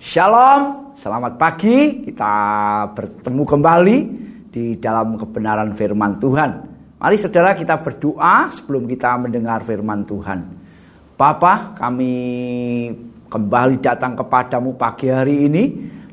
Shalom, selamat pagi. Kita bertemu kembali di dalam kebenaran firman Tuhan. Mari saudara kita berdoa sebelum kita mendengar firman Tuhan. Bapa, kami kembali datang kepadamu pagi hari ini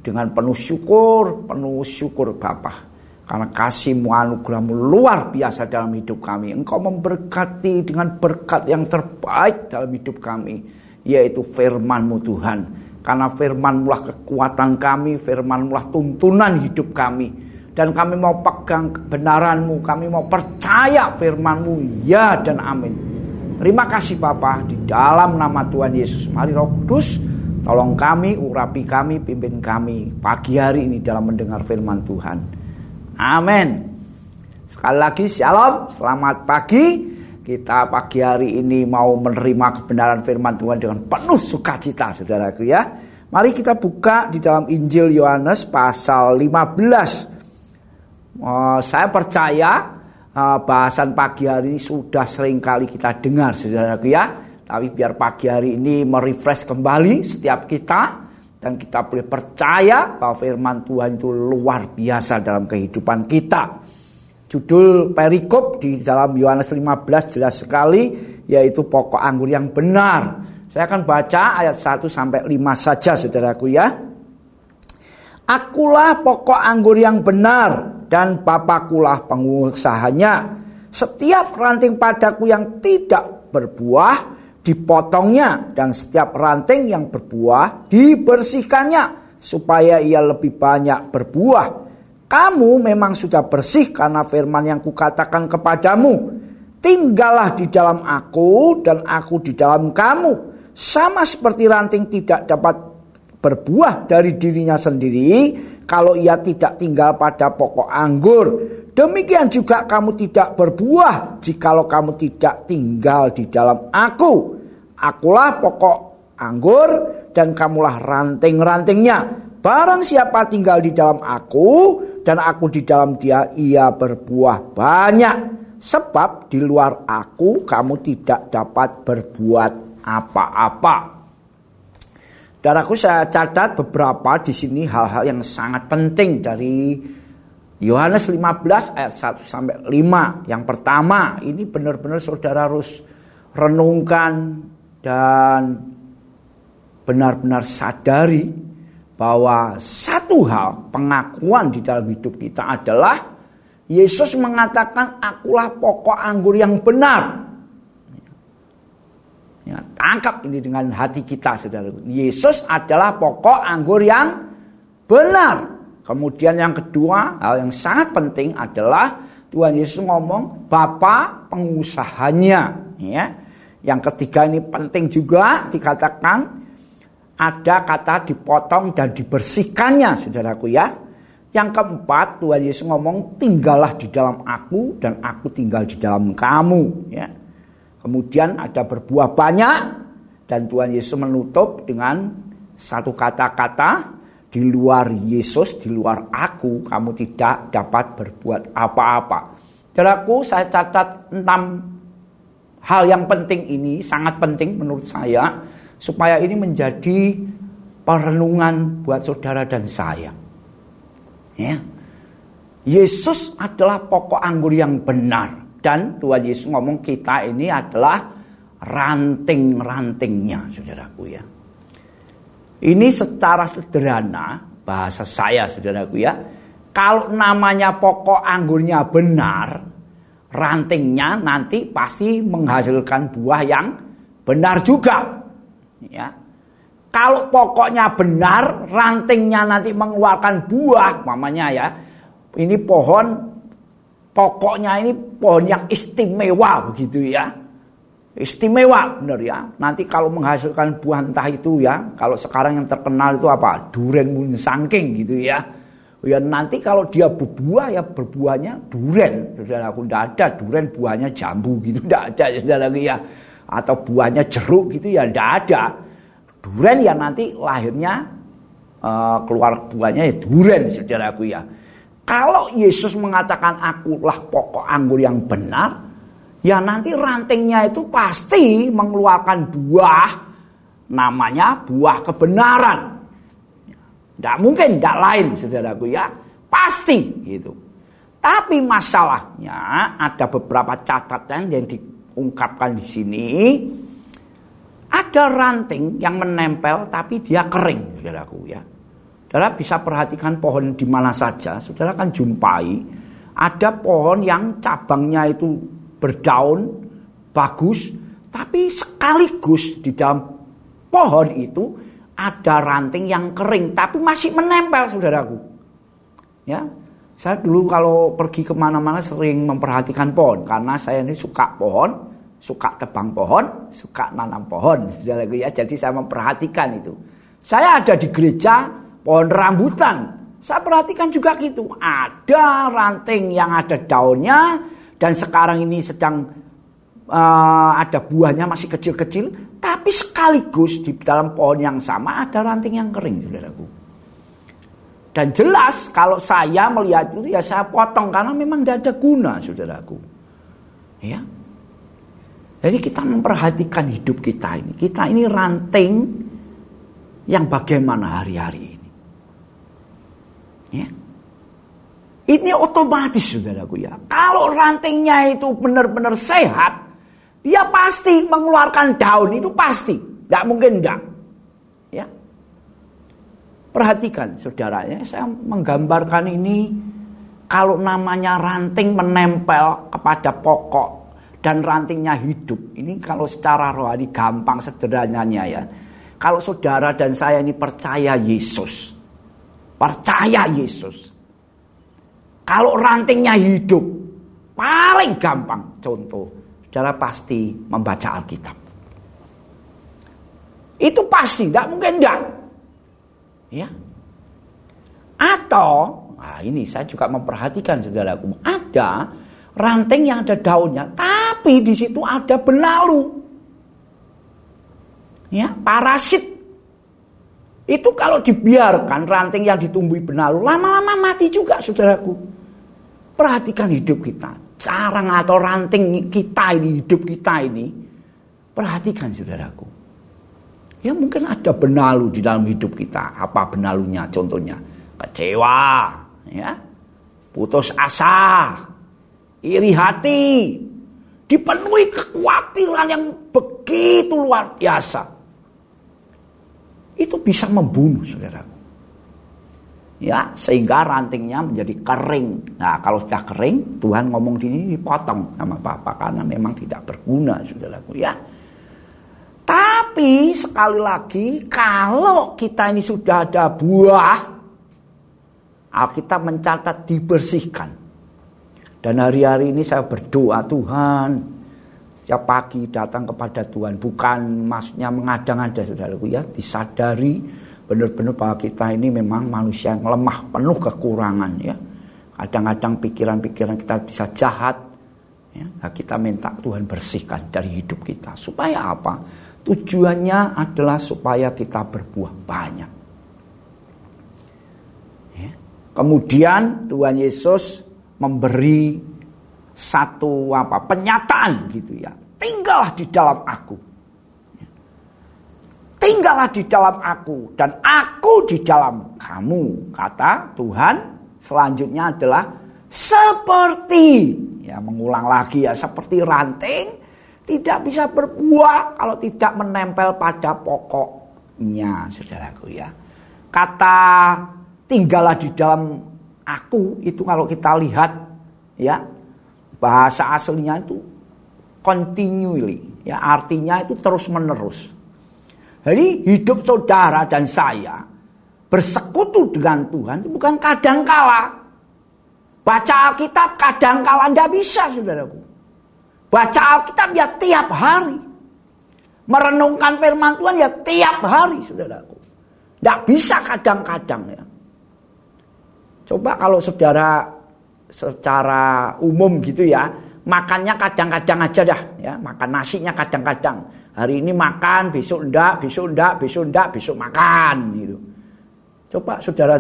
dengan penuh syukur, penuh syukur Bapa. Karena kasihmu anugerahmu luar biasa dalam hidup kami. Engkau memberkati dengan berkat yang terbaik dalam hidup kami. Yaitu firmanmu Tuhan. Karena firmanmu lah kekuatan kami, firmanmu lah tuntunan hidup kami. Dan kami mau pegang kebenaranmu, kami mau percaya firmanmu, ya dan amin. Terima kasih Bapa di dalam nama Tuhan Yesus. Mari Roh Kudus, tolong kami, urapi kami, pimpin kami pagi hari ini dalam mendengar firman Tuhan. Amin. Sekali lagi shalom, selamat pagi. Kita pagi hari ini mau menerima kebenaran firman Tuhan dengan penuh sukacita saudaraku ya. Mari kita buka di dalam Injil Yohanes pasal 15. Uh, saya percaya uh, bahasan pagi hari ini sudah sering kali kita dengar saudaraku ya. Tapi biar pagi hari ini merefresh kembali setiap kita dan kita boleh percaya bahwa firman Tuhan itu luar biasa dalam kehidupan kita. Judul perikop di dalam Yohanes 15 jelas sekali yaitu pokok anggur yang benar. Saya akan baca ayat 1 sampai 5 saja Saudaraku ya. Akulah pokok anggur yang benar dan Bapakulah pengusahanya. Setiap ranting padaku yang tidak berbuah dipotongnya dan setiap ranting yang berbuah dibersihkannya supaya ia lebih banyak berbuah. Kamu memang sudah bersih karena firman yang kukatakan kepadamu. Tinggallah di dalam aku dan aku di dalam kamu. Sama seperti ranting tidak dapat berbuah dari dirinya sendiri kalau ia tidak tinggal pada pokok anggur. Demikian juga kamu tidak berbuah jikalau kamu tidak tinggal di dalam aku. Akulah pokok anggur dan kamulah ranting-rantingnya. Barang siapa tinggal di dalam aku dan aku di dalam dia ia berbuah banyak sebab di luar aku kamu tidak dapat berbuat apa-apa. Dan aku saya catat beberapa di sini hal-hal yang sangat penting dari Yohanes 15 ayat 1 sampai 5. Yang pertama, ini benar-benar saudara harus renungkan dan benar-benar sadari bahwa satu hal pengakuan di dalam hidup kita adalah Yesus mengatakan akulah pokok anggur yang benar. Ya, tangkap ini dengan hati kita saudara. Yesus adalah pokok anggur yang benar. Kemudian yang kedua, hal yang sangat penting adalah Tuhan Yesus ngomong Bapa pengusahanya. Ya. Yang ketiga ini penting juga dikatakan ada kata dipotong dan dibersihkannya saudaraku ya. Yang keempat Tuhan Yesus ngomong tinggallah di dalam aku dan aku tinggal di dalam kamu ya. Kemudian ada berbuah banyak dan Tuhan Yesus menutup dengan satu kata-kata di luar Yesus, di luar aku kamu tidak dapat berbuat apa-apa. Saudaraku saya catat enam hal yang penting ini sangat penting menurut saya supaya ini menjadi perenungan buat saudara dan saya. Ya. Yesus adalah pokok anggur yang benar dan Tuhan Yesus ngomong kita ini adalah ranting-rantingnya, saudaraku ya. Ini secara sederhana bahasa saya, saudaraku ya. Kalau namanya pokok anggurnya benar, rantingnya nanti pasti menghasilkan buah yang benar juga. Ya. Kalau pokoknya benar, rantingnya nanti mengeluarkan buah, mamanya ya. Ini pohon, pokoknya ini pohon yang istimewa begitu ya. Istimewa benar ya. Nanti kalau menghasilkan buah entah itu ya, kalau sekarang yang terkenal itu apa? Duren sangking gitu ya. Ya nanti kalau dia berbuah ya berbuahnya duren. Saudara aku tidak ada duren buahnya jambu gitu, tidak ada ya saudara ya atau buahnya jeruk gitu ya tidak ada. Duren ya nanti lahirnya uh, keluar buahnya ya duren saudaraku ya. Kalau Yesus mengatakan akulah pokok anggur yang benar, ya nanti rantingnya itu pasti mengeluarkan buah namanya buah kebenaran. Tidak mungkin, tidak lain saudaraku ya. Pasti gitu. Tapi masalahnya ada beberapa catatan yang diungkapkan di sini. Ada ranting yang menempel tapi dia kering, saudaraku ya. Saudara bisa perhatikan pohon di mana saja, saudara kan jumpai ada pohon yang cabangnya itu berdaun bagus, tapi sekaligus di dalam pohon itu ada ranting yang kering tapi masih menempel saudaraku. Ya, saya dulu kalau pergi ke mana-mana sering memperhatikan pohon karena saya ini suka pohon, suka tebang pohon, suka nanam pohon, ya. Jadi saya memperhatikan itu. Saya ada di gereja pohon rambutan, saya perhatikan juga gitu. Ada ranting yang ada daunnya dan sekarang ini sedang uh, ada buahnya masih kecil-kecil, tapi sekaligus di dalam pohon yang sama ada ranting yang kering, saudaraku. Dan jelas kalau saya melihat itu ya saya potong karena memang tidak ada guna, saudaraku. Ya. Jadi kita memperhatikan hidup kita ini. Kita ini ranting yang bagaimana hari-hari ini. Ya. Ini otomatis saudaraku ya. Kalau rantingnya itu benar-benar sehat, dia pasti mengeluarkan daun itu pasti. Tidak mungkin tidak. Perhatikan saudara ya, saya menggambarkan ini kalau namanya ranting menempel kepada pokok dan rantingnya hidup. Ini kalau secara rohani gampang sederhananya ya. Kalau saudara dan saya ini percaya Yesus. Percaya Yesus. Kalau rantingnya hidup, paling gampang contoh saudara pasti membaca Alkitab. Itu pasti, tidak mungkin tidak. Ya. Atau, nah ini saya juga memperhatikan saudaraku, ada ranting yang ada daunnya, tapi di situ ada benalu. Ya, parasit. Itu kalau dibiarkan ranting yang ditumbuhi benalu, lama-lama mati juga saudaraku. Perhatikan hidup kita carang atau ranting kita ini, hidup kita ini, perhatikan saudaraku. Ya mungkin ada benalu di dalam hidup kita. Apa benalunya? Contohnya kecewa, ya, putus asa, iri hati, dipenuhi kekhawatiran yang begitu luar biasa. Itu bisa membunuh saudaraku ya sehingga rantingnya menjadi kering. Nah kalau sudah kering Tuhan ngomong di sini dipotong sama Bapak karena memang tidak berguna saudaraku ya. Tapi sekali lagi kalau kita ini sudah ada buah Alkitab mencatat dibersihkan. Dan hari-hari ini saya berdoa Tuhan setiap pagi datang kepada Tuhan bukan maksudnya mengadang-ada saudaraku ya disadari benar-benar bahwa kita ini memang manusia yang lemah, penuh kekurangan ya. Kadang-kadang pikiran-pikiran kita bisa jahat. Ya. Nah, kita minta Tuhan bersihkan dari hidup kita. Supaya apa? Tujuannya adalah supaya kita berbuah banyak. Ya. Kemudian Tuhan Yesus memberi satu apa penyataan gitu ya. Tinggallah di dalam aku tinggallah di dalam aku dan aku di dalam kamu kata Tuhan selanjutnya adalah seperti ya mengulang lagi ya seperti ranting tidak bisa berbuah kalau tidak menempel pada pokoknya saudaraku ya kata tinggallah di dalam aku itu kalau kita lihat ya bahasa aslinya itu continually ya artinya itu terus menerus jadi hidup saudara dan saya bersekutu dengan Tuhan itu bukan kadang kala. Baca Alkitab kadang kala tidak bisa saudaraku. Baca Alkitab ya tiap hari. Merenungkan firman Tuhan ya tiap hari saudaraku. Tidak bisa kadang-kadang ya. Coba kalau saudara secara umum gitu ya. Makannya kadang-kadang aja dah ya. Makan nasinya kadang-kadang. Hari ini makan, besok enggak, besok enggak, besok enggak, besok makan gitu. Coba saudara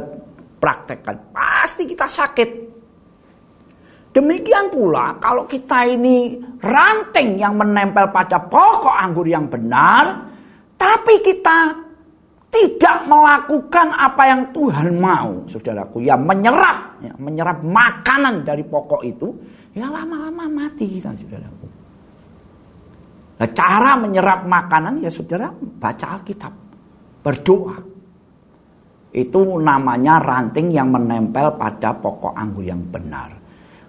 praktekkan, pasti kita sakit. Demikian pula kalau kita ini ranting yang menempel pada pokok anggur yang benar, tapi kita tidak melakukan apa yang Tuhan mau, saudaraku, ya menyerap, ya, menyerap makanan dari pokok itu, ya lama-lama mati kita, saudaraku. Nah, cara menyerap makanan ya saudara baca Alkitab, berdoa. Itu namanya ranting yang menempel pada pokok anggur yang benar.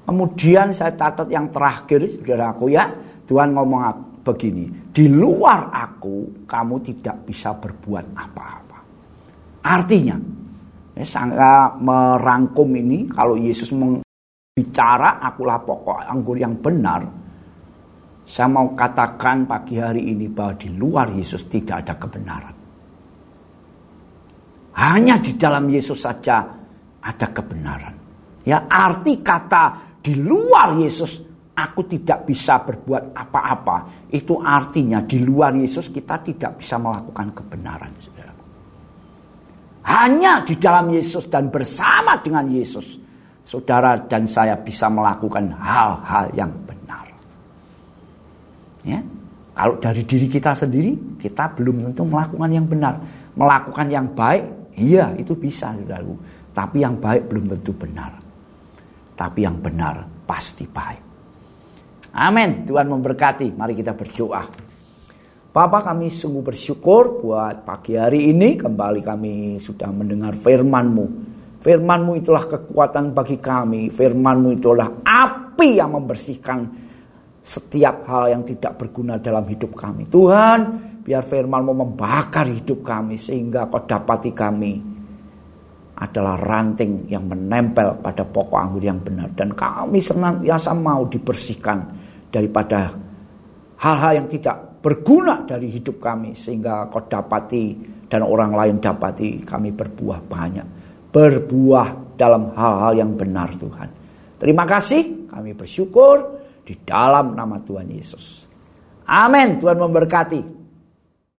Kemudian saya catat yang terakhir, saudaraku ya, Tuhan ngomong begini, di luar aku kamu tidak bisa berbuat apa-apa. Artinya, ya, saya merangkum ini kalau Yesus bicara akulah pokok anggur yang benar, saya mau katakan pagi hari ini bahwa di luar Yesus tidak ada kebenaran. Hanya di dalam Yesus saja ada kebenaran. Ya arti kata di luar Yesus aku tidak bisa berbuat apa-apa. Itu artinya di luar Yesus kita tidak bisa melakukan kebenaran. Saudara. Hanya di dalam Yesus dan bersama dengan Yesus. Saudara dan saya bisa melakukan hal-hal yang Ya. Kalau dari diri kita sendiri, kita belum tentu melakukan yang benar. Melakukan yang baik, iya itu bisa, saudaraku. Tapi yang baik belum tentu benar. Tapi yang benar pasti baik. Amin. Tuhan memberkati. Mari kita berdoa. Bapak kami sungguh bersyukur buat pagi hari ini kembali kami sudah mendengar firman-Mu. Firman-Mu itulah kekuatan bagi kami. Firman-Mu itulah api yang membersihkan setiap hal yang tidak berguna dalam hidup kami. Tuhan, biar firman-Mu membakar hidup kami sehingga kau dapati kami adalah ranting yang menempel pada pokok anggur yang benar. Dan kami senantiasa mau dibersihkan daripada hal-hal yang tidak berguna dari hidup kami. Sehingga kau dapati dan orang lain dapati kami berbuah banyak. Berbuah dalam hal-hal yang benar Tuhan. Terima kasih, kami bersyukur di dalam nama Tuhan Yesus. Amin. Tuhan memberkati.